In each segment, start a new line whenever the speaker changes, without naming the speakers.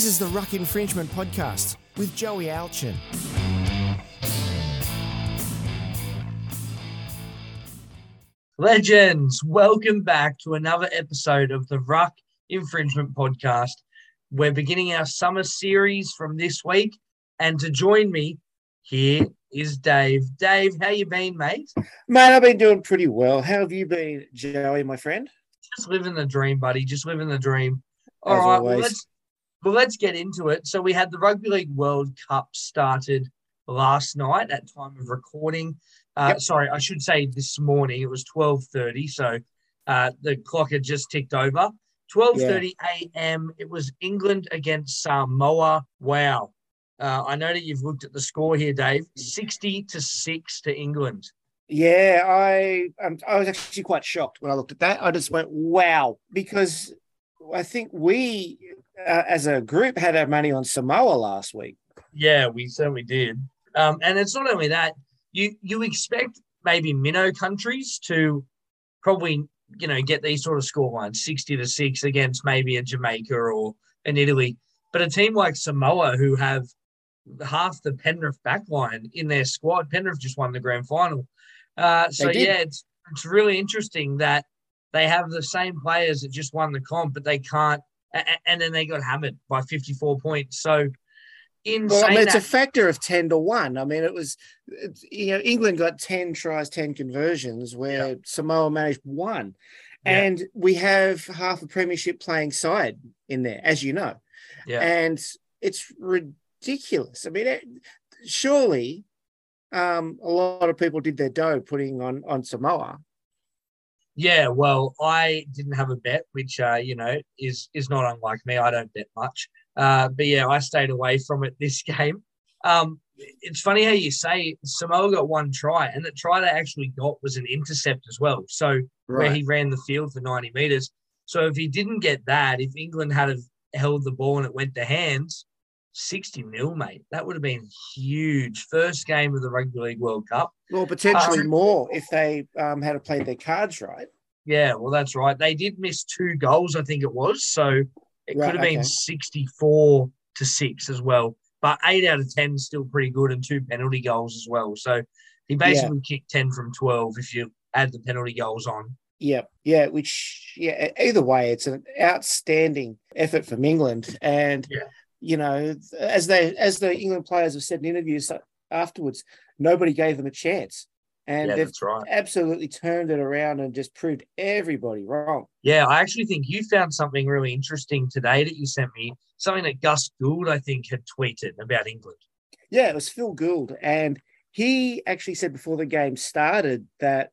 This is the Ruck Infringement Podcast with Joey Alchin.
Legends, welcome back to another episode of the Ruck Infringement Podcast. We're beginning our summer series from this week, and to join me here is Dave. Dave, how you been, mate?
Mate, I've been doing pretty well. How have you been, Joey, my friend?
Just living the dream, buddy. Just living the dream. All
As
right,
always.
well let's well let's get into it. So we had the Rugby League World Cup started last night at time of recording. Uh,
Yep.
Sorry, I should say this morning. It was twelve thirty, so uh, the clock had just ticked over. Twelve thirty a.m. It was England against Samoa. Wow. Uh, I know that you've looked at the score here, Dave. Sixty to six to England.
Yeah, I um, I was actually quite shocked when I looked at that. I just went, wow, because I think we, uh, as a group, had our money on Samoa last week.
Yeah, we certainly did. Um, and it's not only that, you you expect maybe minnow countries to probably, you know, get these sort of score lines, 60 to 6 against maybe a Jamaica or an Italy. But a team like Samoa who have half the Penrith backline in their squad, Penrith just won the grand final. Uh, so yeah, it's it's really interesting that they have the same players that just won the comp, but they can't and then they got hammered by 54 points. So in
Well, I mean, it's a factor of 10 to 1. I mean, it was, you know, England got 10 tries, 10 conversions, where Samoa managed one.
Yeah.
And we have half a premiership playing side in there, as you know.
yeah.
And it's ridiculous. I mean, it, surely um, a lot of people did their dough putting on, on Samoa.
Yeah, well, I didn't have a bet, which uh, you know is is not unlike me. I don't bet much, uh, but yeah, I stayed away from it this game. Um, it's funny how you say Samoa got one try, and the try they actually got was an intercept as well. So where he ran the field for ninety meters. So if he didn't get that, if England had have held the ball and it went to hands, sixty nil, mate, that would have been huge. First game of the Rugby League World Cup.
Well, potentially
Um,
more if they um, had played their cards right.
Yeah, well, that's right. They did miss two goals, I think it was. So it
Right,
could have been
okay.
64 to 6 as well. But 8 out of 10 is still pretty good and two penalty goals as well. So he basically kicked 10 from 12 if you add the penalty goals on.
Yeah, yeah, which yeah, either way, it's an outstanding effort from England. And
Yeah.
You know, as they as the England players have said in interviews afterwards, nobody gave them a chance. And
yeah,
they've
that's right.
absolutely turned it around and just proved everybody wrong.
Yeah, I actually think you found something really interesting today that you sent me. Something that Gus Gould, I think, had tweeted about England.
Yeah, it was Phil Gould. And he actually said before the game started that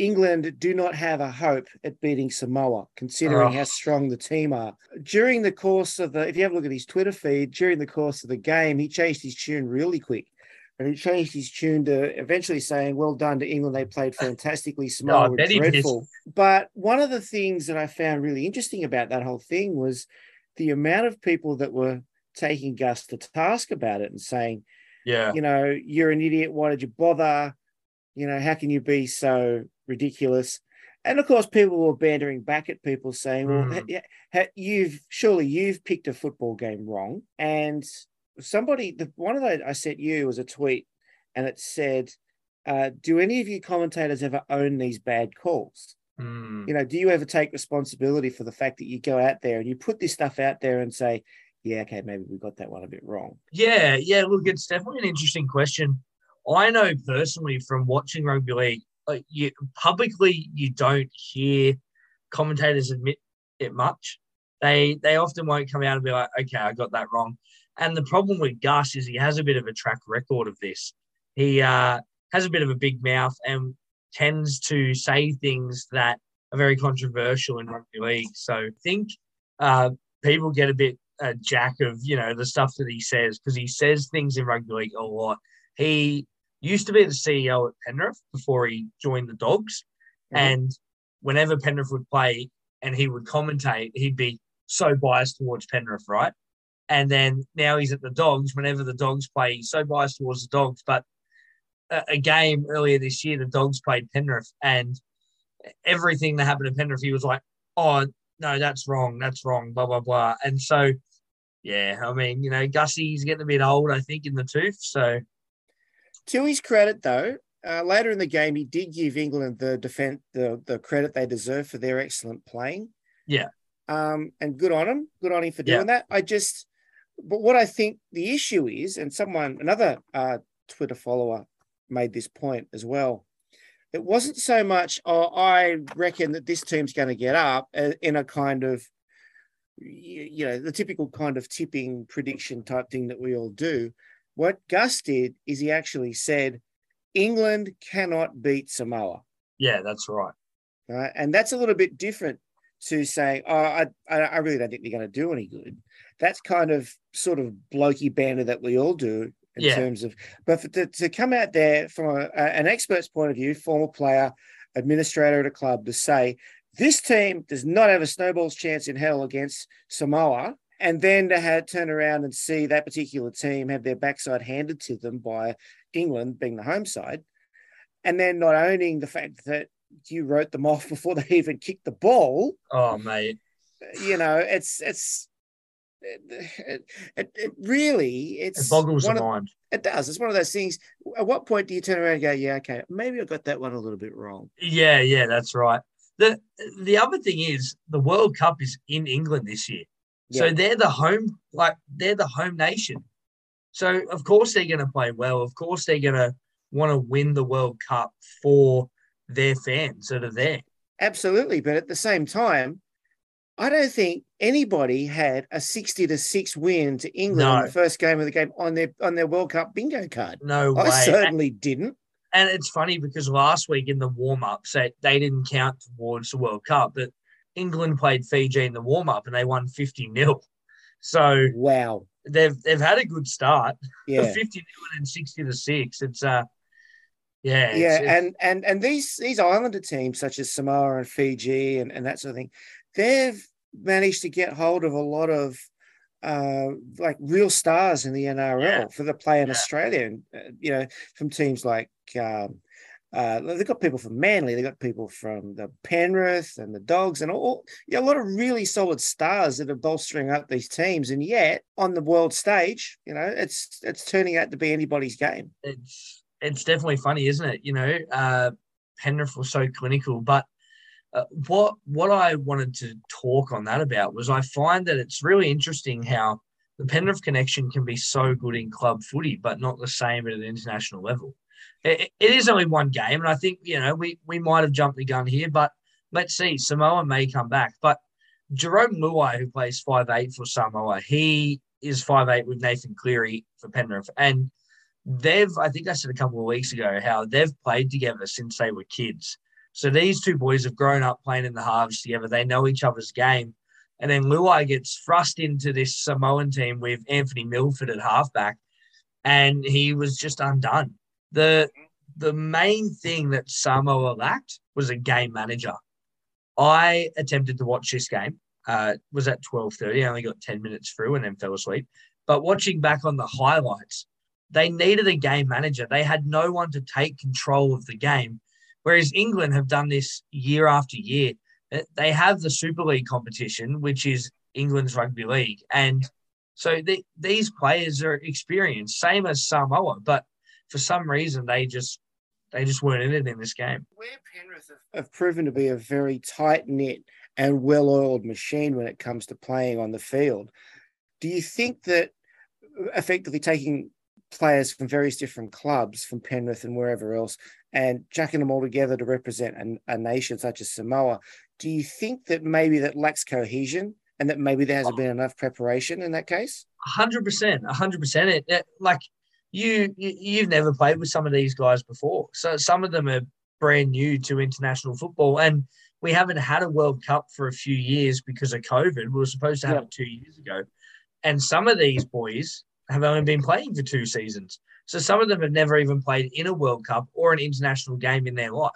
England do not have a hope at beating Samoa, considering
Oh.
how strong the team are. During the course of the, if you have a look at his Twitter feed, during the course of the game, he changed his tune really quick. And he changed his tune to eventually saying, Well done to England. They played fantastically. Samoa
I
were dreadful. But one of the things that I found really interesting about that whole thing was the amount of people that were taking Gus to task about it and saying,
Yeah.
you know, you're an idiot. Why did you bother? You know, how can you be so ridiculous? And of course, people were bantering back at people saying, "Well,
Mm.
ha- yeah, ha- you've surely you've picked a football game wrong." And somebody, the one of those I sent you was a tweet, and it said, uh, "Do any of you commentators ever own these bad calls?
Mm.
You know, do you ever take responsibility for the fact that you go out there and you put this stuff out there and say, yeah, okay, maybe we got that one a bit wrong."
Yeah, yeah. Look, it's definitely an interesting question. I know personally from watching rugby league, like you publicly, you don't hear commentators admit it much. They they often won't come out and be like, "Okay, I got that wrong." And the problem with Gus is he has a bit of a track record of this. He uh, has a bit of a big mouth and tends to say things that are very controversial in rugby league. So I think uh, people get a bit uh, jack of you know the stuff that he says because he says things in rugby league a lot. He used to be the CEO at Penrith before he joined the Dogs,
Mhm.
and whenever Penrith would play and he would commentate, he'd be so biased towards Penrith, right? And then now he's at the Dogs. Whenever the Dogs play, he's so biased towards the Dogs. But a, a game earlier this year, the Dogs played Penrith, and everything that happened to Penrith, he was like, "Oh no, that's wrong, that's wrong," blah blah blah. And so Yeah, I mean, you know, Gussie's getting a bit old, I think, in the tooth. So,
to his credit, though, uh, later in the game, he did give England the defense the the credit they deserve for their excellent playing.
Yeah.
Um, and good on him. Good on him for doing yeah. that. I just, but what I think the issue is, and someone, another uh, Twitter follower made this point as well. It wasn't so much, oh, I reckon that this team's going to get up uh, in a kind of, you know, the typical kind of tipping prediction type thing that we all do. What Gus did is he actually said, England cannot beat Samoa.
Yeah, that's right.
Right. And that's a little bit different to saying, oh, I, I really don't think they're going to do any good. That's kind of sort of blokey banner that we all do in yeah. terms of, but for, to, to come out there from a, an expert's point of view, former player, administrator at a club, to say this team does not have a snowball's chance in hell against Samoa, and then to have, turn around and see that particular team have their backside handed to them by England being the home side, and then not owning the fact that you wrote them off before they even kicked the ball.
Oh, mate.
You know, it's it's it, it, it really it's
it boggles the mind.
It does. It's one of those things. At what point do you turn around and go, "Yeah, okay, maybe I got that one a little bit wrong."
Yeah, yeah, that's right. the The other thing is the World Cup is in England this year, yeah. so they're the home, like they're the home nation. So of course they're going to play well. Of course they're going to want to win the World Cup for their fans that are there.
Absolutely, but at the same time, I don't think anybody had a sixty to six win to England no. in the first game of the game on their on their World Cup bingo card.
No I way.
certainly
and,
didn't.
And it's funny because last week in the warm up, they, they didn't count towards the World Cup, but England played Fiji in the warm up and they won fifty 0 So
wow,
they've they've had a good start.
Yeah,
fifty 0 and sixty to six. It's uh yeah,
yeah, it's, and and and these these islander teams such as Samoa and Fiji and, and that sort of thing, they've managed to get hold of a lot of uh, like real stars in the NRL yeah. for the play in yeah. Australia. And, uh, you know, from teams like um, uh, they've got people from Manly, they've got people from the Penrith and the Dogs, and all yeah, a lot of really solid stars that are bolstering up these teams. And yet, on the world stage, you know, it's it's turning out to be anybody's game.
It's it's definitely funny, isn't it? You know, uh, Penrith was so clinical, but uh, what what I wanted to talk on that about was I find that it's really interesting how the Penrith connection can be so good in club footy, but not the same at an international level. It, it is only one game, and I think you know we we might have jumped the gun here, but let's see. Samoa may come back, but Jerome Luai, who plays five eight for Samoa, he is five eight with Nathan Cleary for Penrith, and they've I think I said a couple of weeks ago how they've played together since they were kids. So these two boys have grown up playing in the halves together. They know each other's game. And then Luai gets thrust into this Samoan team with Anthony Milford at halfback, and he was just undone. The the main thing that Samoa lacked was a game manager. I attempted to watch this game. Uh, was at twelve thirty. I only got ten minutes through and then fell asleep. But watching back on the highlights, they needed a game manager. They had no one to take control of the game Whereas England have done this year after year. They have the Super League competition, which is England's rugby league. And so the, these players are experienced, same as Samoa, but for some reason they just they just weren't in it in this game.
Where Penrith have proven to be a very tight knit and well oiled machine when it comes to playing on the field, do you think that effectively taking players from various different clubs from Penrith and wherever else and chucking them all together to represent a, a nation such as Samoa, do you think that maybe that lacks cohesion and that maybe there hasn't been enough preparation in that case?
hundred percent, hundred percent. It like you, you've never played with some of these guys before, so some of them are brand new to international football, and we haven't had a World Cup for a few years because of COVID. We were supposed to have it two years ago, and some of these boys have only been playing for two seasons. So some of them have never even played in a World Cup or an international game in their life.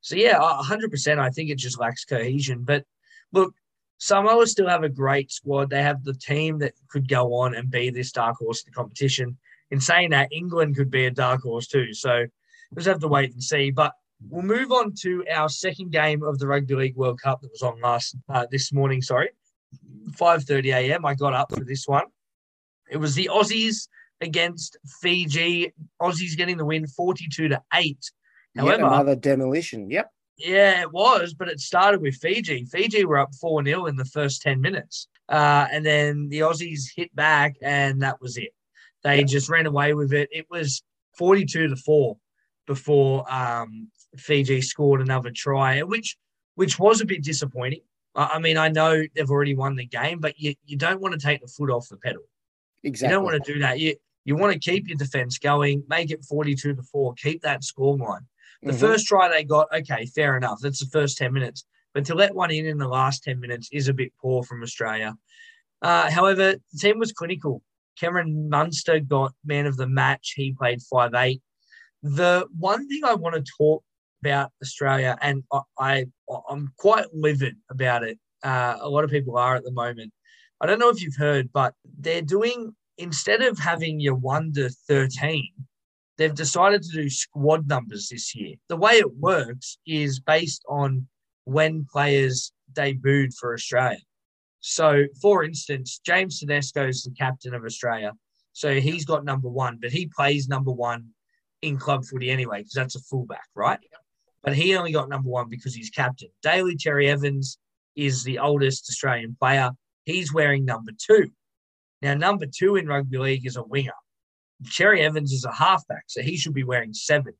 So yeah, 100%. I think it just lacks cohesion. But look, Samoa still have a great squad. They have the team that could go on and be this dark horse in the competition. In saying that, England could be a dark horse too. So we'll just have to wait and see. But we'll move on to our second game of the Rugby League World Cup that was on last uh, this morning. Sorry, 5:30 a.m. I got up for this one. It was the Aussies against Fiji. Aussies getting the win 42 to 8.
Yet another demolition. Yep.
Yeah, it was, but it started with Fiji. Fiji were up 4 0 in the first 10 minutes. Uh, and then the Aussies hit back, and that was it. They yep. just ran away with it. It was 42 to 4 before um, Fiji scored another try, which which was a bit disappointing. I mean, I know they've already won the game, but you, you don't want to take the foot off the pedal.
Exactly.
You don't want to do that. You you want to keep your defense going, make it 42 to 4, keep that score line. The mm-hmm. first try they got, okay, fair enough. That's the first 10 minutes. But to let one in in the last 10 minutes is a bit poor from Australia. Uh, however, the team was clinical. Cameron Munster got man of the match. He played five eight. The one thing I want to talk about Australia, and I, I am quite livid about it. Uh, a lot of people are at the moment. I don't know if you've heard, but they're doing instead of having your one to thirteen, they've decided to do squad numbers this year. The way it works is based on when players debuted for Australia. So, for instance, James Tedesco is the captain of Australia. So he's got number one, but he plays number one in club footy anyway, because that's a fullback, right? But he only got number one because he's captain. Daly Cherry Evans is the oldest Australian player. He's wearing number two. Now, number two in rugby league is a winger. Cherry Evans is a halfback, so he should be wearing seven.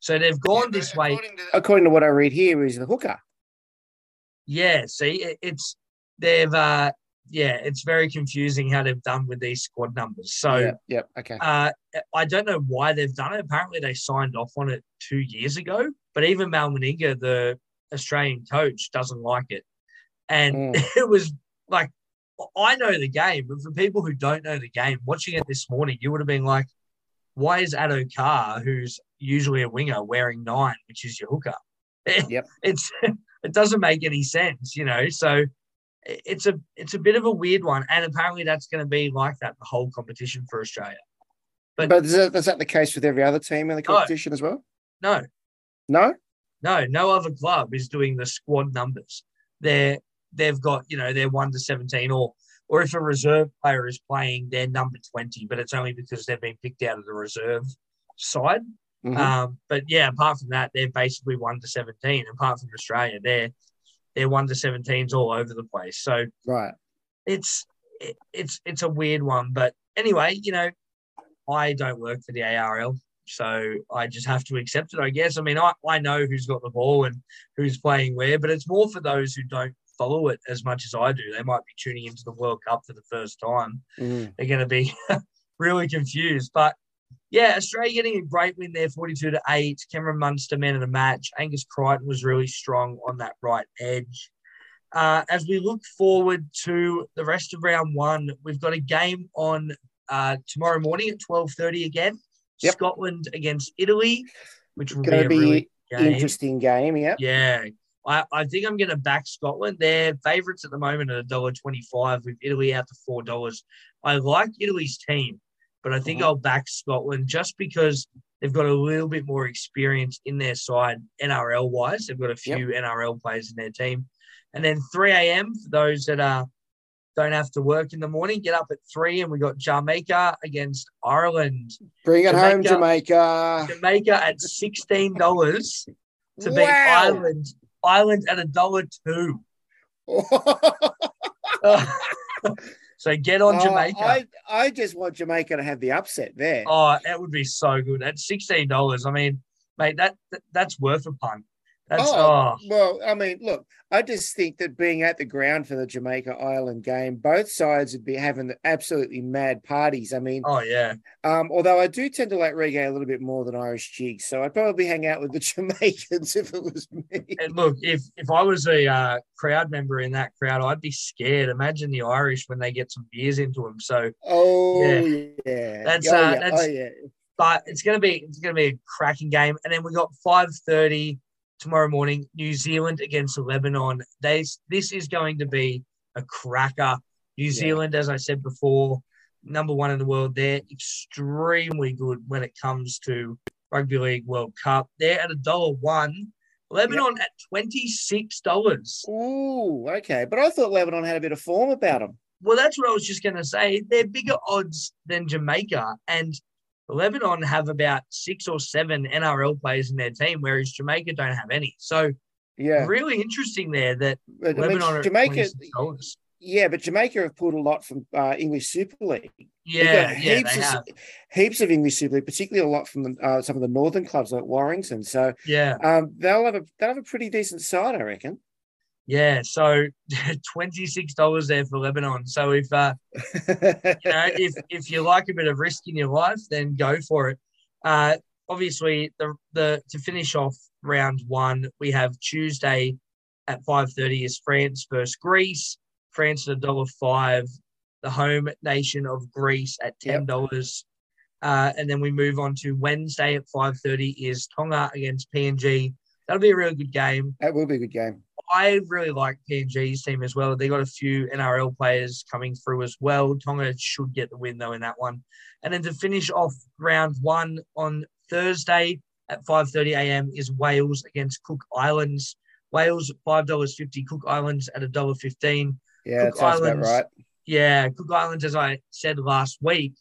So they've gone yeah, this way.
According to, according to what I read here, is the hooker.
Yeah, see, it's they've uh yeah, it's very confusing how they've done with these squad numbers. So
yeah, yeah okay.
Uh, I don't know why they've done it. Apparently, they signed off on it two years ago. But even Mal Meninga, the Australian coach, doesn't like it. And mm. it was like, I know the game, but for people who don't know the game, watching it this morning, you would have been like, why is Addo Carr, who's usually a winger, wearing nine, which is your hooker?
Yep.
It's it doesn't make any sense, you know. So it's a it's a bit of a weird one, and apparently that's going to be like that the whole competition for Australia.
But, but is, that, is that the case with every other team in the competition
no,
as well?
No,
no,
no, no other club is doing the squad numbers. They're they've got you know they're one to seventeen, or or if a reserve player is playing, they're number twenty, but it's only because they've been picked out of the reserve side. Mm-hmm. Um, but yeah, apart from that, they're basically one to seventeen. Apart from Australia, they're they're one to seventeens all over the place. So
right,
it's it, it's it's a weird one. But anyway, you know, I don't work for the ARL. So I just have to accept it, I guess. I mean, I, I know who's got the ball and who's playing where, but it's more for those who don't follow it as much as I do. They might be tuning into the World Cup for the first time.
Mm.
They're going to be really confused. But yeah, Australia getting a great win there, 42 to 8. Cameron Munster, man of the match. Angus Crichton was really strong on that right edge. Uh, as we look forward to the rest of round one, we've got a game on uh, tomorrow morning at 12.30 again. Yep. Scotland against Italy, which will
Gonna
be a really
game. interesting game. Yeah.
Yeah. I, I think I'm going to back Scotland. They're favourites at the moment at $1.25 with Italy out to $4. I like Italy's team, but I think mm-hmm. I'll back Scotland just because they've got a little bit more experience in their side NRL wise. They've got a few yep. NRL players in their team. And then 3 a.m. for those that are don't have to work in the morning. Get up at three, and we got Jamaica against Ireland.
Bring it Jamaica, home, Jamaica.
Jamaica at sixteen dollars to wow. beat Ireland. Ireland at a dollar two. so get on oh, Jamaica.
I, I just want Jamaica to have the upset there.
Oh, that would be so good. At sixteen dollars, I mean, mate, that, that that's worth a punt. That's, oh, oh,
well, I mean, look, I just think that being at the ground for the Jamaica Ireland game, both sides would be having absolutely mad parties. I mean,
oh yeah.
Um, although I do tend to like reggae a little bit more than Irish jigs, so I'd probably hang out with the Jamaicans if it was me.
And look, if if I was a uh, crowd member in that crowd, I'd be scared. Imagine the Irish when they get some beers into them. So,
oh yeah, yeah.
that's
oh,
uh,
yeah.
that's.
Oh, yeah.
But it's gonna be it's gonna be a cracking game, and then we got five thirty tomorrow morning, New Zealand against Lebanon. They, this is going to be a cracker. New Zealand, as I said before, number one in the world. They're extremely good when it comes to Rugby League World Cup. They're at a dollar one. Lebanon yep. at twenty six dollars.
Ooh, okay. But I thought Lebanon had a bit of form about them.
Well, that's what I was just going to say. They're bigger odds than Jamaica, and Lebanon have about six or seven NRL players in their team, whereas Jamaica don't have any. So,
Yeah,
really interesting there that
But, mean,
Lebanon are
Jamaica. Yeah, but Jamaica have pulled a lot from uh, English Super League.
Yeah, yeah,
heaps
they
of,
have.
heaps of English Super League, particularly a lot from the, uh, some of the northern clubs like Warrington. So
Yeah,
um, they'll have a they'll have a pretty decent side, I reckon.
Yeah. So twenty six dollars there for Lebanon. So if uh, you know, if if you like a bit of risk in your life, then go for it. Uh, obviously, the the to finish off round one, we have Tuesday at five thirty is France versus Greece. France at a dollar five. The home nation of Greece at ten dollars. Uh, and then we move on to Wednesday at five thirty is Tonga against PNG. That'll be a really good game.
that will be a good game.
I really like PNG's team as well. They got a few NRL players coming through as well. Tonga should get the win though in that one. And then to finish off round one on Thursday at 5:30 a.m. is Wales against Cook Islands. Wales five dollars fifty. Cook Islands at a dollar fifteen.
Yeah,
Cook Islands.
right.
Yeah, Cook Islands, as I said last week,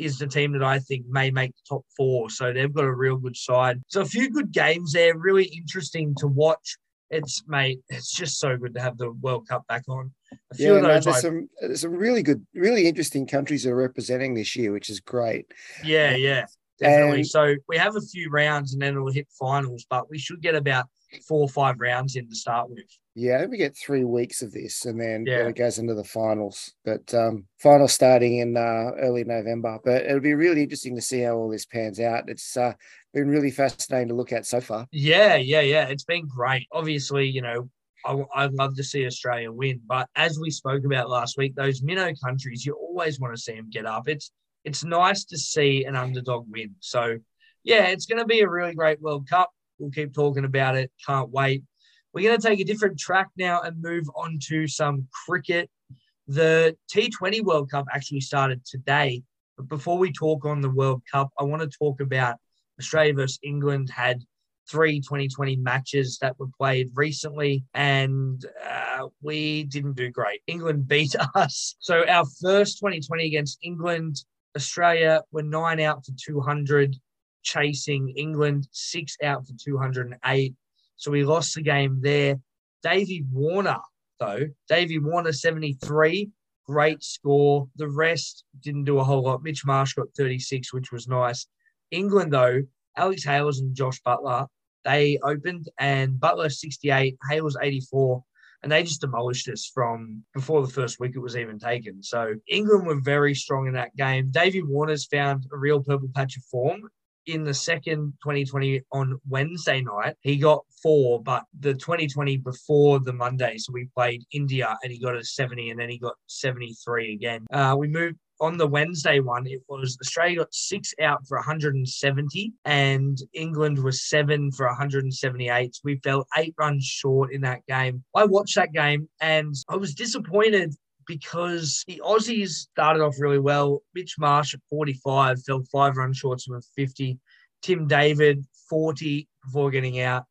is the team that I think may make the top four. So they've got a real good side. So a few good games there, really interesting to watch. It's mate, it's just so good to have the World Cup back on. A few
Yeah,
of
no,
those,
there's
like,
some there's some really good, really interesting countries are representing this year, which is great.
yeah, yeah, definitely.
And-
so we have a few rounds and then it'll hit finals, but we should get about four or five rounds in to start with.
Yeah, I think we get three weeks of this, and then,
Yeah.
it goes into the finals. But um, final starting in uh, early November. But it'll be really interesting to see how all this pans out. It's uh, been really fascinating to look at so far.
Yeah, yeah, yeah. It's been great. Obviously, you know, I, I'd love to see Australia win, but as we spoke about last week, those minnow countries, you always want to see them get up. It's it's nice to see an underdog win. So, yeah, it's going to be a really great World Cup. We'll keep talking about it. Can't wait. We're going to take a different track now and move on to some cricket. The T20 World Cup actually started today. But before we talk on the World Cup, I want to talk about Australia versus England had three 2020 matches that were played recently, and uh, we didn't do great. England beat us. So our first 2020 against England, Australia were nine out for 200, chasing England six out for 208. So we lost the game there. Davey Warner, though, Davey Warner 73, great score. The rest didn't do a whole lot. Mitch Marsh got 36, which was nice. England, though, Alex Hales and Jos Buttler, they opened and Buttler 68, Hales 84, and they just demolished us from before the first wicket was even taken. So England were very strong in that game. Davey Warner's found a real purple patch of form. In the second 2020 on Wednesday night, he got four, but the 2020 before the Monday, so we played India and he got a 70 and then he got 73 again. Uh, we moved on the Wednesday one, it was Australia got six out for 170 and England was seven for 178. We fell eight runs short in that game. I watched that game and I was disappointed because the Aussies started off really well. Mitch Marsh at 45 fell five runs short of 50. Tim David 40 before getting out.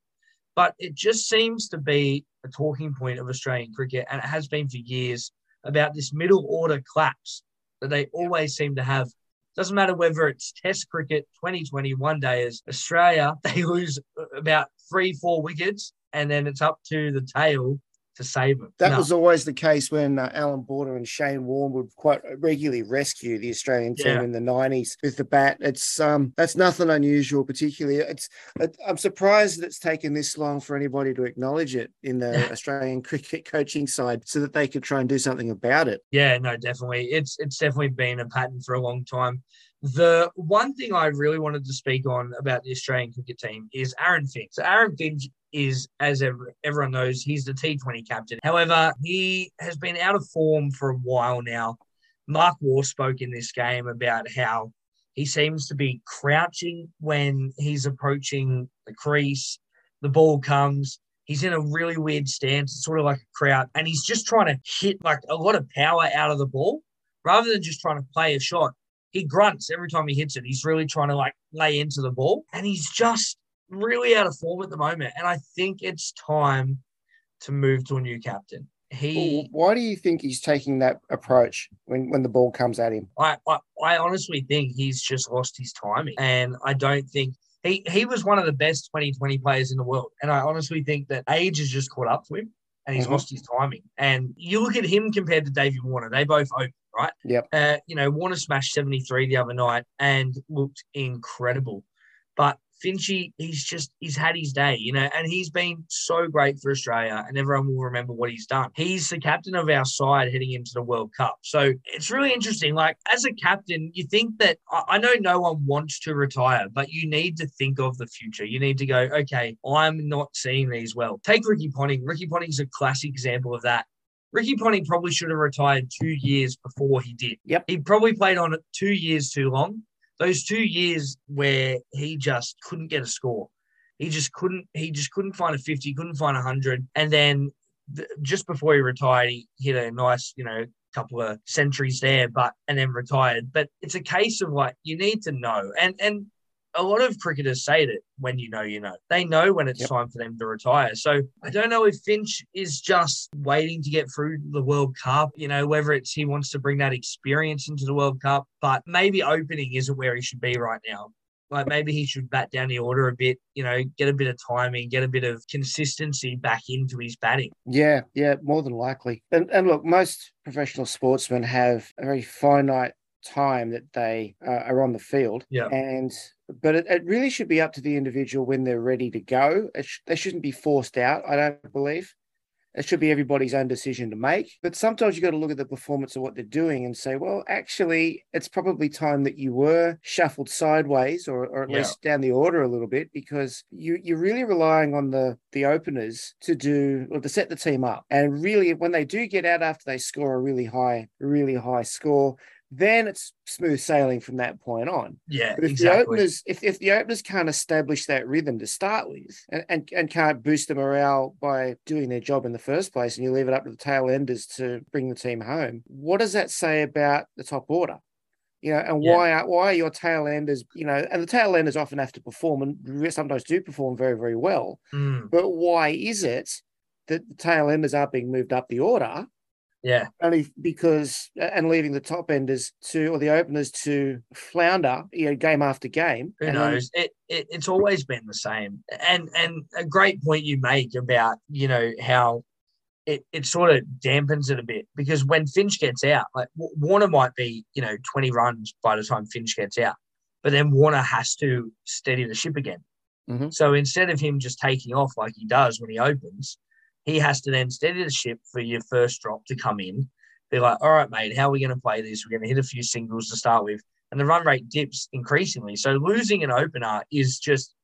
But it just seems to be a talking point of Australian cricket, and it has been for years about this middle order collapse that they always seem to have. Doesn't matter whether it's Test cricket, 2020, one day as Australia, they lose about three, four wickets, and then it's up to the tail to save them.
That
No.
was always the case when uh, Alan Border and Shane Warne would quite regularly rescue the Australian team
Yeah.
in the nineties with the bat. It's um that's nothing unusual, particularly. It's it, I'm surprised that it's taken this long for anybody to acknowledge it in the Australian cricket coaching side, so that they could try and do something about it.
Yeah, no, definitely. It's it's definitely been a pattern for a long time. The one thing I really wanted to speak on about the Australian cricket team is Aaron Finch. So Aaron Finch is, as everyone knows, he's the T20 captain. However, he has been out of form for a while now. Mark Waugh spoke in this game about how he seems to be crouching when he's approaching the crease. The ball comes. He's in a really weird stance, sort of like a crouch, and he's just trying to hit like a lot of power out of the ball rather than just trying to play a shot. He grunts every time he hits it. He's really trying to like lay into the ball, and he's just really out of form at the moment. And I think it's time to move to a new captain. he.
Why do you think he's taking that approach when, when the ball comes at him?
I, I I honestly think he's just lost his timing, and I don't think he he was one of the best 2020 players in the world, and I honestly think that age has just caught up to him, and he's
Mhm.
lost his timing. And you look at him compared to Davey Warner; they both open, right?
Yep.
Uh, you know, Warner smashed 73 the other night and looked incredible, but Finchy, he's just he's had his day, you know, and he's been so great for Australia, and everyone will remember what he's done. He's the captain of our side heading into the World Cup, so it's really interesting. Like as a captain, you think that I I know no one wants to retire, but you need to think of the future. You need to go, okay, I'm not seeing these well. Take Ricky Ponting. Ricky Ponting's a classic example of that. Ricky Ponting probably should have retired two years before he did.
Yep.
He probably played on it two years too long those two years where he just couldn't get a score. He just couldn't. He just couldn't find a fifty. Couldn't find a hundred. And then th- just before he retired, he hit a nice, you know, couple of centuries there, but and then retired. But it's a case of like you need to know, and and a lot of cricketers say that when you know, you know. They know when it's
Yep.
time for them to retire. So I don't know if Finch is just waiting to get through the World Cup, you know, whether it's he wants to bring that experience into the World Cup, but maybe opening isn't where he should be right now. Like maybe he should bat down the order a bit, you know, get a bit of timing, get a bit of consistency back into his batting.
Yeah, yeah, more than likely. And, and look, most professional sportsmen have a very finite time that they uh, are on the field.
Yeah.
And but it, it really should be up to the individual when they're ready to go. It sh- they shouldn't be forced out. I don't believe. It should be everybody's own decision to make. But sometimes you got to look at the performance of what they're doing and say, well, actually, it's probably time that you were shuffled sideways or, or at
Yeah.
least down the order a little bit because you, you're really relying on the, the openers to do or to set the team up. And really, when they do get out after they score a really high, really high score, then it's smooth sailing from that point on.
Yeah,
But if
exactly.
the openers, if, if the openers can't establish that rhythm to start with, and, and and can't boost the morale by doing their job in the first place, and you leave it up to the tail enders to bring the team home, what does that say about the top order? You know, and
Yeah.
why are why are your tail enders? You know, and the tail enders often have to perform and sometimes do perform very very well.
Mm,
But why is it that the tail enders are being moved up the order?
Yeah,
only because and leaving the top enders to or the openers to flounder, you know, game after game.
who
And then-
knows? It, it it's always been the same. And and a great point you make about you know how it it sort of dampens it a bit because when Finch gets out, like Warner might be you know twenty runs by the time Finch gets out, but then Warner has to steady the ship again.
Mhm.
So instead of him just taking off like he does when he opens, he has to then steady the ship for your first drop to come in. Be like, all right, mate, how are we going to play this? We're going to hit a few singles to start with and the run rate dips increasingly. So losing an opener is just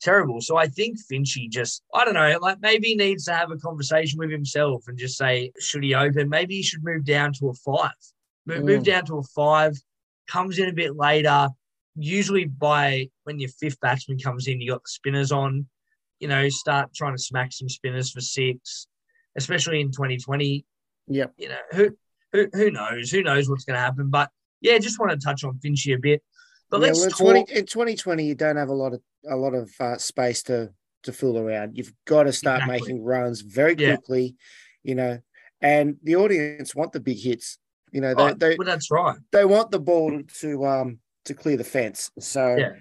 terrible. So I think Finchy just, I don't know, like maybe he needs to have a conversation with himself and just say, should he open? Maybe he should move down to a five. Move, move
Mm.
down to a five, comes in a bit later. Usually by when your fifth batsman comes in, you got the spinners on, you know, start trying to smack some spinners for six, especially in 2020
Yep.
you know, who who who knows? Who knows what's going to happen? But yeah, just want to touch on Finchy a bit. But
Yeah,
let's
well,
talk.
20, in 2020, you don't have a lot of a lot of uh, space to to fool around. You've got to start
Exactly.
making runs very
Yeah.
quickly, you know, and the audience want the big hits. You know, they
Oh,
they,
well, that's right.
they want the ball to um to clear the fence. So
Yeah.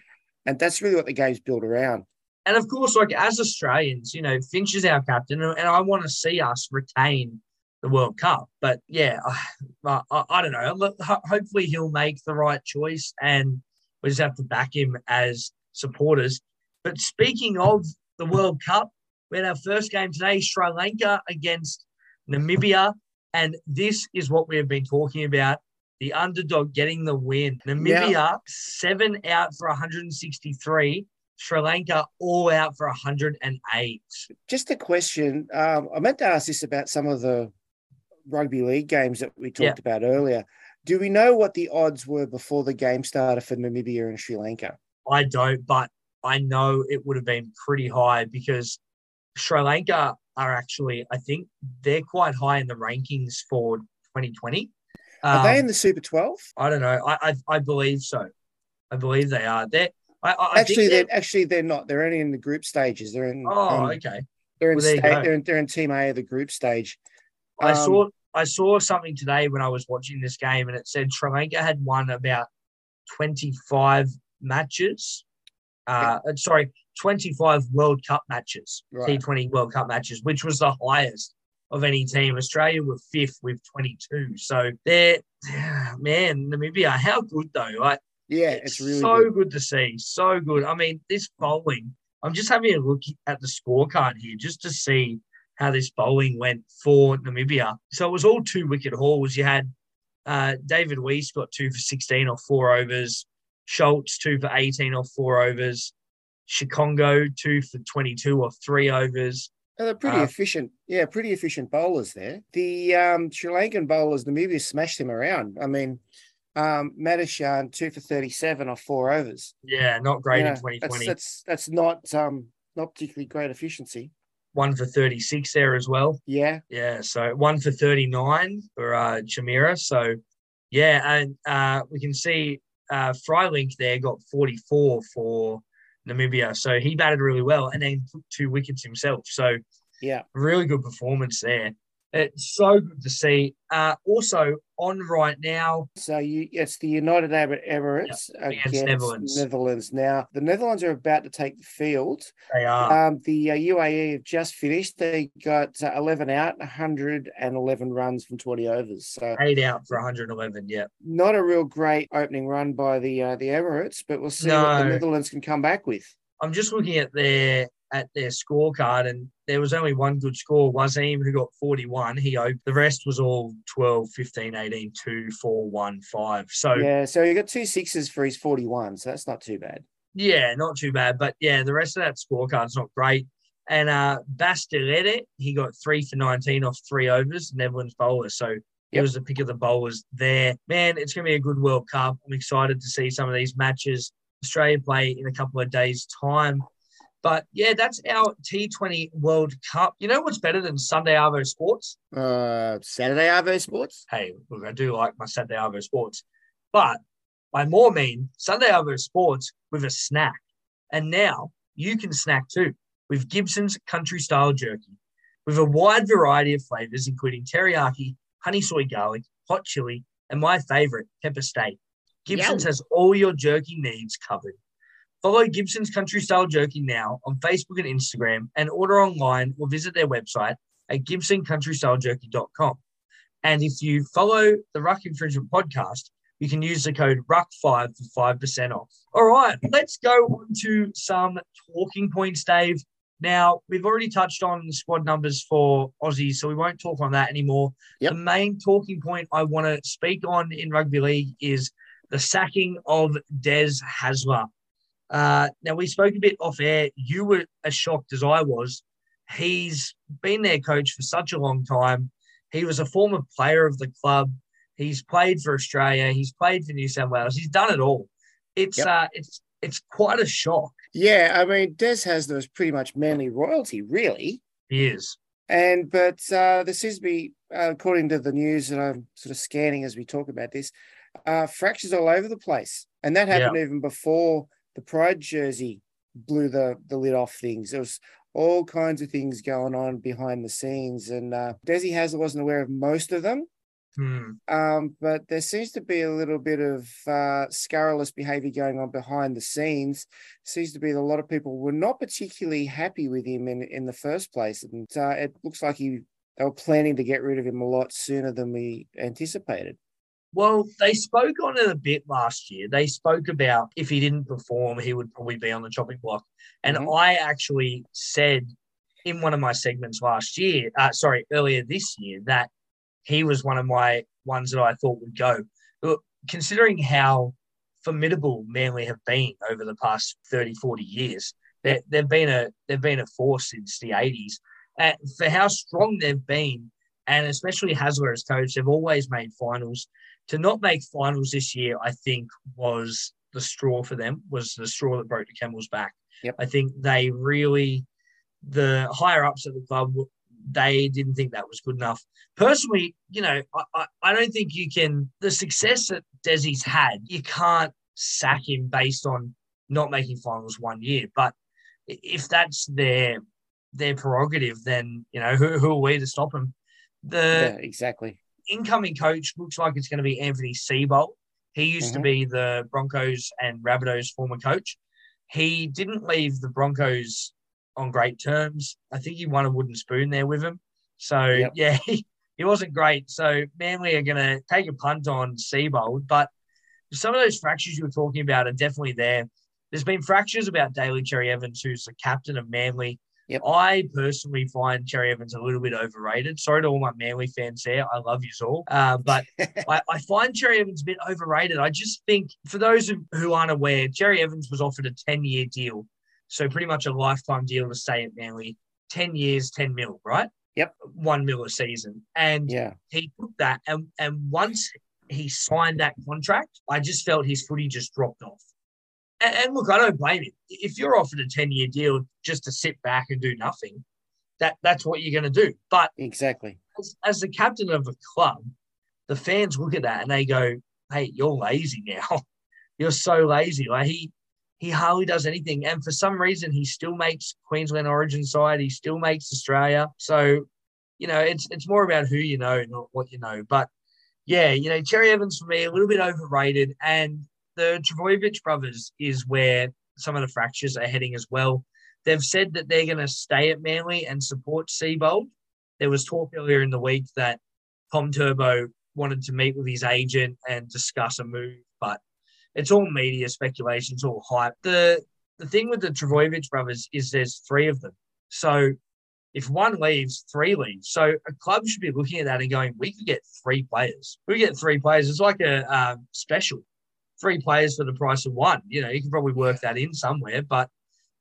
and that's really what the game's built around.
And of course, like as Australians, you know, Finch is our captain, and I want to see us retain the World Cup. But yeah, I, I, I don't know. Hopefully, he'll make the right choice, and we just have to back him as supporters. But speaking of the World Cup, we had our first game today, Sri Lanka against Namibia, and this is what we have been talking about. The underdog getting the win. Namibia, seven out for 163. Sri Lanka all out for 108.
Just a question. Um, I meant to ask this about some of the rugby league games that we talked about earlier. Do we know what the odds were before the game started for Namibia and Sri Lanka?
I don't, but I know it would have been pretty high because Sri Lanka are actually, I think they're quite high in the rankings for 2020.
Are
Um,
they in the Super 12?
I don't know. I, I I believe so. I believe they are. They're I, I I
Actually, they're
they're,
actually they're not. They're only in the group stages. They're in.
oh
um,
okay.
they're in
Well,
state, they're in they're in Team A of the group stage.
I
Um,
saw I saw something today when I was watching this game, and it said Sri Lanka had won about twenty five matches. Uh, uh, sorry, twenty five World Cup matches, T
Right.
Twenty World Cup matches, which was the highest of any team. Australia were fifth with twenty two. So they're man, Namibia, how good though? Like
Yeah, it's really
so
good.
good. to see. So good. I mean, this bowling, I'm just having a look at the scorecard here just to see how this bowling went for Namibia. So it was all two wicket hauls. You had uh, David Wiese got two for 16 or four overs, Scholtz two for 18 or four overs, Shikongo two for 22 or three overs.
Oh, they're pretty
Uh,
efficient. Yeah, pretty efficient bowlers there. The um, Sri Lankan bowlers, Namibia smashed them around. I mean, um, Madushan two for thirty-seven off four overs.
Yeah, not great
You
in 2020.
That's, that's that's not um not particularly great efficiency.
One for 36 there as well.
Yeah,
Yeah, so one for 39 for uh, Chameera. So, yeah, and uh, we can see uh, Frylinck there got 44 for Namibia. So he batted really well and then took two wickets himself. So,
yeah.
really good performance there. It's so good to see. Uh, also, on right now,
So you, it's the United Arab Emirates
against
against
Netherlands.
Netherlands. Now the Netherlands are about to take the field.
they are.
Um, the uh, UAE have just finished. They got uh, 11 out, 111 runs from 20 overs. So
eight out for 111. Yeah.
not a real great opening run by the uh, the Emirates, but we'll see what the Netherlands can come back with.
I'm just looking at their at their scorecard, and there was only one good score. Wasim, who got 41, he opened. The rest was all 12, 15, 18, 2, 4, 1, 5. So, yeah,
so he got two sixes for his 41, so that's not too bad.
Yeah, not too bad. But yeah, the rest of that scorecard's not great. And uh Bas de Leede, he got three for 19 off three overs, Netherlands bowler. So he
Yep.
was the pick of the bowlers there. Man, it's going to be a good World Cup. I'm excited to see some of these matches. Australia play in a couple of days' time. But yeah, that's our T20 World Cup. You know what's better than Sunday Arvo Sports?
Uh, Saturday Arvo Sports.
Hey, look, I do like my Sunday Arvo Sports. But by more mean, Sunday Arvo Sports with a snack. And now you can snack too with Gibson's Country Style Jerky with a wide variety of flavors, including teriyaki, honey soy garlic, hot chili, and my favorite, pepper steak. Gibson's
Yum.
has all your jerky needs covered. Follow Gibson's Country Style Jerky now on Facebook and Instagram and order online or visit their website at gibsoncountrystylejerky.com. And if you follow the Ruck Infringement podcast, you can use the code RUCK5 for 5% off. All right, let's go on to some talking points, Dave. Now, we've already touched on the squad numbers for Aussie, so we won't talk on that anymore.
Yep.
The main talking point I want to speak on in rugby league is the sacking of Des Hasler. Uh, now, we spoke a bit off air. You were as shocked as I was. He's been their coach for such a long time. He was a former player of the club. He's played for Australia. He's played for New South Wales. He's done it all. It's
Yep.
uh, it's it's quite a shock.
Yeah, I mean, Des Hasler's pretty much Manly royalty, really.
He is.
And but uh, there seems to be, uh, according to the news that I'm sort of scanning as we talk about this, uh, fractures all over the place, and that happened even before the Pride jersey blew the the lid off things. There was all kinds of things going on behind the scenes, and uh, Desi Hasler wasn't aware of most of them.
Hmm.
Um, but there seems to be a little bit of uh, scurrilous behavior going on behind the scenes. Seems to be that a lot of people were not particularly happy with him in, in the first place. And uh, it looks like he they were planning to get rid of him a lot sooner than we anticipated.
Well, they spoke on it a bit last year. They spoke about if he didn't perform, he would probably be on the chopping block. And
Mhm.
I actually said in one of my segments last year, uh, sorry, earlier this year, that he was one of my ones that I thought would go. Look, considering how formidable Manly have been over the past 30, 40 years, they, they've been a they've been a force since the 80s. And for how strong they've been, and especially Hasler as coach, they've always made finals to not make finals this year, I think was the straw for them, was the straw that broke the camel's back.
Yep.
I think they really, the higher ups at the club, they didn't think that was good enough. Personally, you know, I, I, I don't think you can, the success that Desi's had, you can't sack him based on not making finals one year. But if that's their their prerogative, then, you know, who, who are we to stop him? The
yeah, exactly.
incoming coach looks like it's going to be Anthony Seibold. He used to
Mhm.
be the Broncos and Rabbitohs former coach. He didn't leave the Broncos on great terms. I think he won a wooden spoon there with him. So
Yep.
yeah, he, he wasn't great. So Manly are going to take a punt on Seibold, but some of those fractures you were talking about are definitely there. There's been fractures about Daly Cherry Evans, who's the captain of Manly.
Yep.
I personally find Cherry Evans a little bit overrated. Sorry to all my Manly fans there. I love you all. Uh, but I, I find Cherry Evans a bit overrated. I just think, for those who, aren't aware, Cherry Evans was offered a 10 year deal. So pretty much a lifetime deal to stay at Manly. 10 years, 10 mil, right?
Yep.
One mil a season. And
yeah,
he took that. And, and once he signed that contract, I just felt his footy just dropped off. And, look, I don't blame him. If you're offered a 10 year deal just to sit back and do nothing, that, that's what you're going to do. But
exactly.
as, as the captain of a club, the fans look at that and they go, "Hey, you're lazy now. you're so lazy." Like he he hardly does anything, and for some reason, he still makes Queensland Origin side. He still makes Australia. So, you know, it's it's more about who you know, not what you know. But yeah, you know, Cherry Evans for me a little bit overrated, and the Trbojevic brothers is where some of the fractures are heading as well. They've said that they're going to stay at Manly and support Seibold there was talk earlier in the week that Tom Turbo wanted to meet with his agent and discuss a move, but it's all media speculation, it's all hype. The the thing with the Trbojevic brothers is there's three of them. So if one leaves, three leaves. So a club should be looking at that and going, we could get three players. We get three players. It's like a um, special, three players for the price of one. You know, you can probably work that in somewhere. But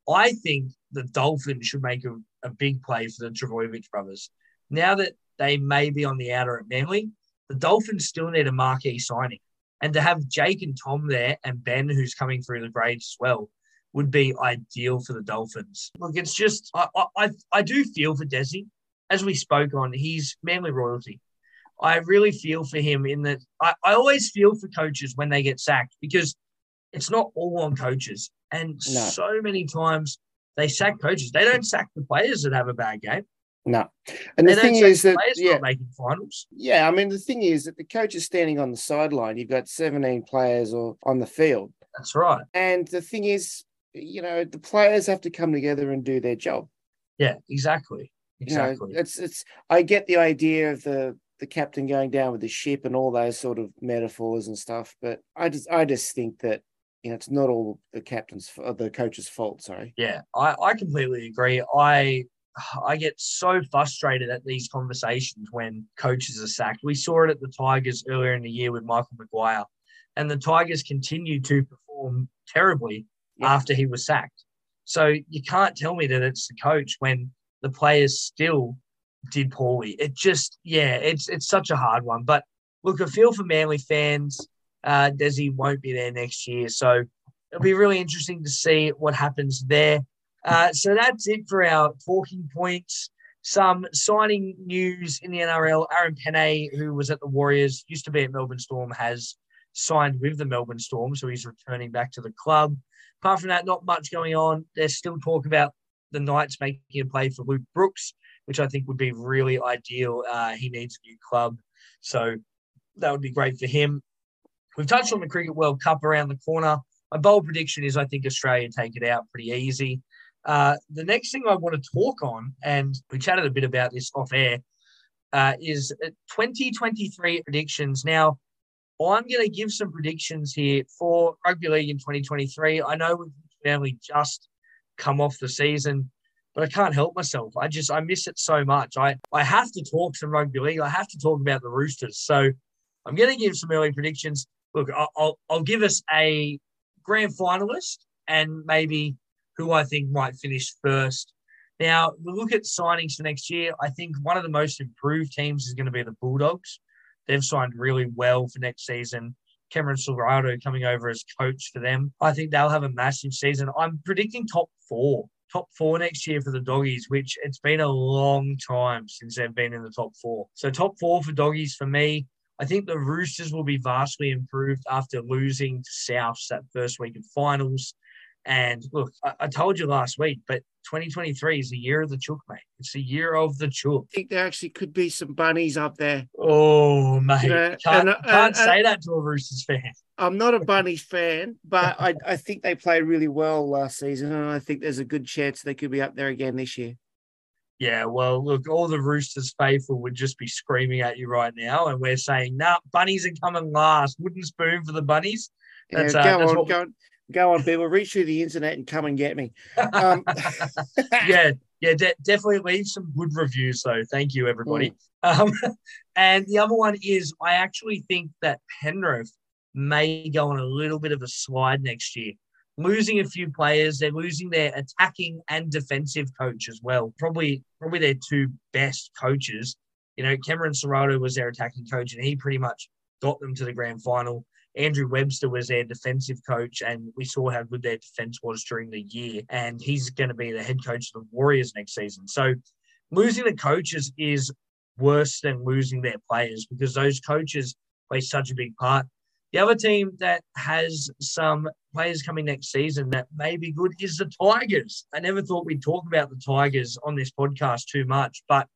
I think the Dolphins should make a, a big play for the Trbojevic brothers. Now that they may be on the outer at Manly, the Dolphins still need a marquee signing. And to have Jake and Tom there and Ben, who's coming through the grades as well, would be ideal for the Dolphins. Look, it's just I I, I do feel for Desi. As we spoke on, he's Manly royalty. I really feel for him in that I, I always feel for coaches when they get sacked because it's not all on coaches. And
No.
so many times they sack coaches. They don't sack the players that have a bad game.
No, and
They
the thing is that
players
yeah,
not making finals.
yeah. I mean, the thing is that the coach is standing on the sideline. You've got seventeen players or on the field,
That's right.
and the thing is, you know, the players have to come together and do their job.
Yeah, exactly.
You know,
Exactly.
it's it's. I get the idea of the the captain going down with the ship and all those sort of metaphors and stuff, but I just I just think that you know it's not all the captain's f- uh, the coach's fault. Sorry.
Yeah, I, I completely agree. I I get so frustrated at these conversations when coaches are sacked. We saw it at the Tigers earlier in the year with Michael Maguire, and the Tigers continued to perform terribly
Yeah.
after he was sacked. So you can't tell me that it's the coach when the players still did poorly. It just, yeah, it's it's such a hard one. But look, I feel for Manly fans. Uh, Desi won't be there next year, so it'll be really interesting to see what happens there. Uh, so that's it for our talking points. Some signing news in the NRL. Aaron Pene, who was at the Warriors, used to be at Melbourne Storm, has signed with the Melbourne Storm, so he's returning back to the club. Apart from that, not much going on. There's still talk about the Knights making a play for Luke Brooks, which I think would be really ideal. Uh, he needs a new club, so that would be great for him. We've touched on the Cricket World Cup around the corner. My bold prediction is I think Australia take it out pretty easy. Uh, the next thing I want to talk on, and we chatted a bit about this off air, uh, is uh, 2023 predictions. Now, I'm going to give some predictions here for rugby league in 2023. I know we've only just come off the season, but I can't help myself. I just I miss it so much. I I have to talk some rugby league. I have to talk about the Roosters. So I'm going to give some early predictions. Look, I'll I'll, give us a grand finalist and maybe who I think might finish first. Now, we look at signings for next year. I think one of the most improved teams is going to be the Bulldogs. They've signed really well for next season. Cameron Ciraldo coming over as coach for them. I think they'll have a massive season. I'm predicting top four, top four next year for the Doggies, which it's been a long time since they've been in the top four. So top four for Doggies for me. I think the Roosters will be vastly improved after losing to Souths that first week of finals. And look, I, I, told you last week, but 2023 is the year of the chook, mate. It's the year of the chook.
I think there actually could be some bunnies up there.
Oh, mate. can't, and, uh, can't say uh, that to a Roosters fan.
I'm not a Bunnies fan, but I, I think they played really well last season, and I think there's a good chance they could be up there again this year.
Yeah, well, look, all the Roosters faithful would just be screaming at you right now, and we're saying, "Nah, bunnies are coming last. Wooden spoon for the bunnies."
That's, yeah, go uh, on, go on, go on, people. Reach through the internet and come and get me. Um,
yeah, yeah, de- definitely leave some good reviews though. Thank you, everybody. Mm. Um, and the other one is, I actually think that Penrith may go on a little bit of a slide next year. Losing a few players, they're losing their attacking and defensive coach as well. Probably, probably their two best coaches. You know, Cameron Ciraldo was their attacking coach, and he pretty much got them to the grand final. Andrew Webster was their defensive coach, and we saw how good their defense was during the year. And he's going to be the head coach of the Warriors next season. So losing the coaches is worse than losing their players because those coaches play such a big part. The other team that has some players coming next season that may be good is the Tigers. I never thought we'd talk about the Tigers on this podcast too much, but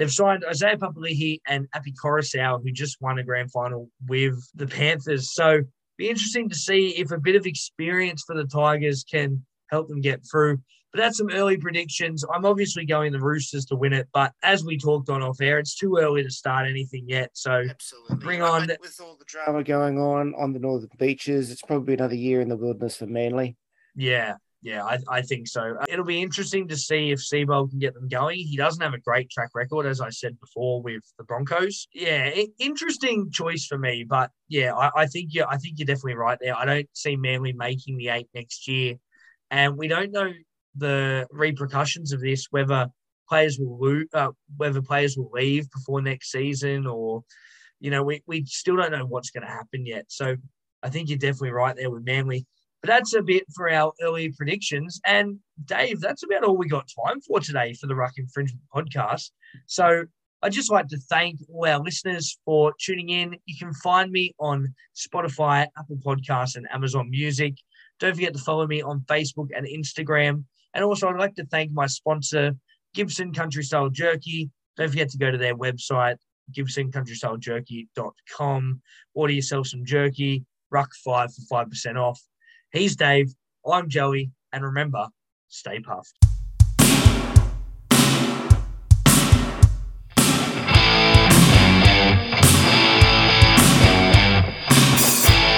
They've signed Isaiah Papali'i and Api Koroisau, who just won a grand final with the Panthers. So be interesting to see if a bit of experience for the Tigers can help them get through. But that's some early predictions. I'm obviously going the Roosters to win it, but as we talked on off air, it's too early to start anything yet. So
Absolutely.
bring on
with all the drama going on on the northern beaches. It's probably another year in the wilderness for Manly.
Yeah, yeah, I, I think so. Uh, it'll be interesting to see if Seibold can get them going. He doesn't have a great track record, as I said before, with the Broncos. Yeah, interesting choice for me, but yeah, I, I think you I think you're definitely right there. I don't see Manly making the eight next year, and we don't know the repercussions of this whether players will lose, uh, whether players will leave before next season, or you know, we we still don't know what's going to happen yet. So I think you're definitely right there with Manly. But that's a bit for our early predictions. And Dave, that's about all we got time for today for the Ruck Infringement podcast. So I'd just like to thank all our listeners for tuning in. You can find me on Spotify, Apple Podcasts, and Amazon Music. Don't forget to follow me on Facebook and Instagram. And also, I'd like to thank my sponsor, Gibson Country Style Jerky. Don't forget to go to their website, gibsoncountrystylejerky.com. Order yourself some jerky, Ruck 5 for 5% off. He's Dave. I'm Joey. And remember, stay puffed.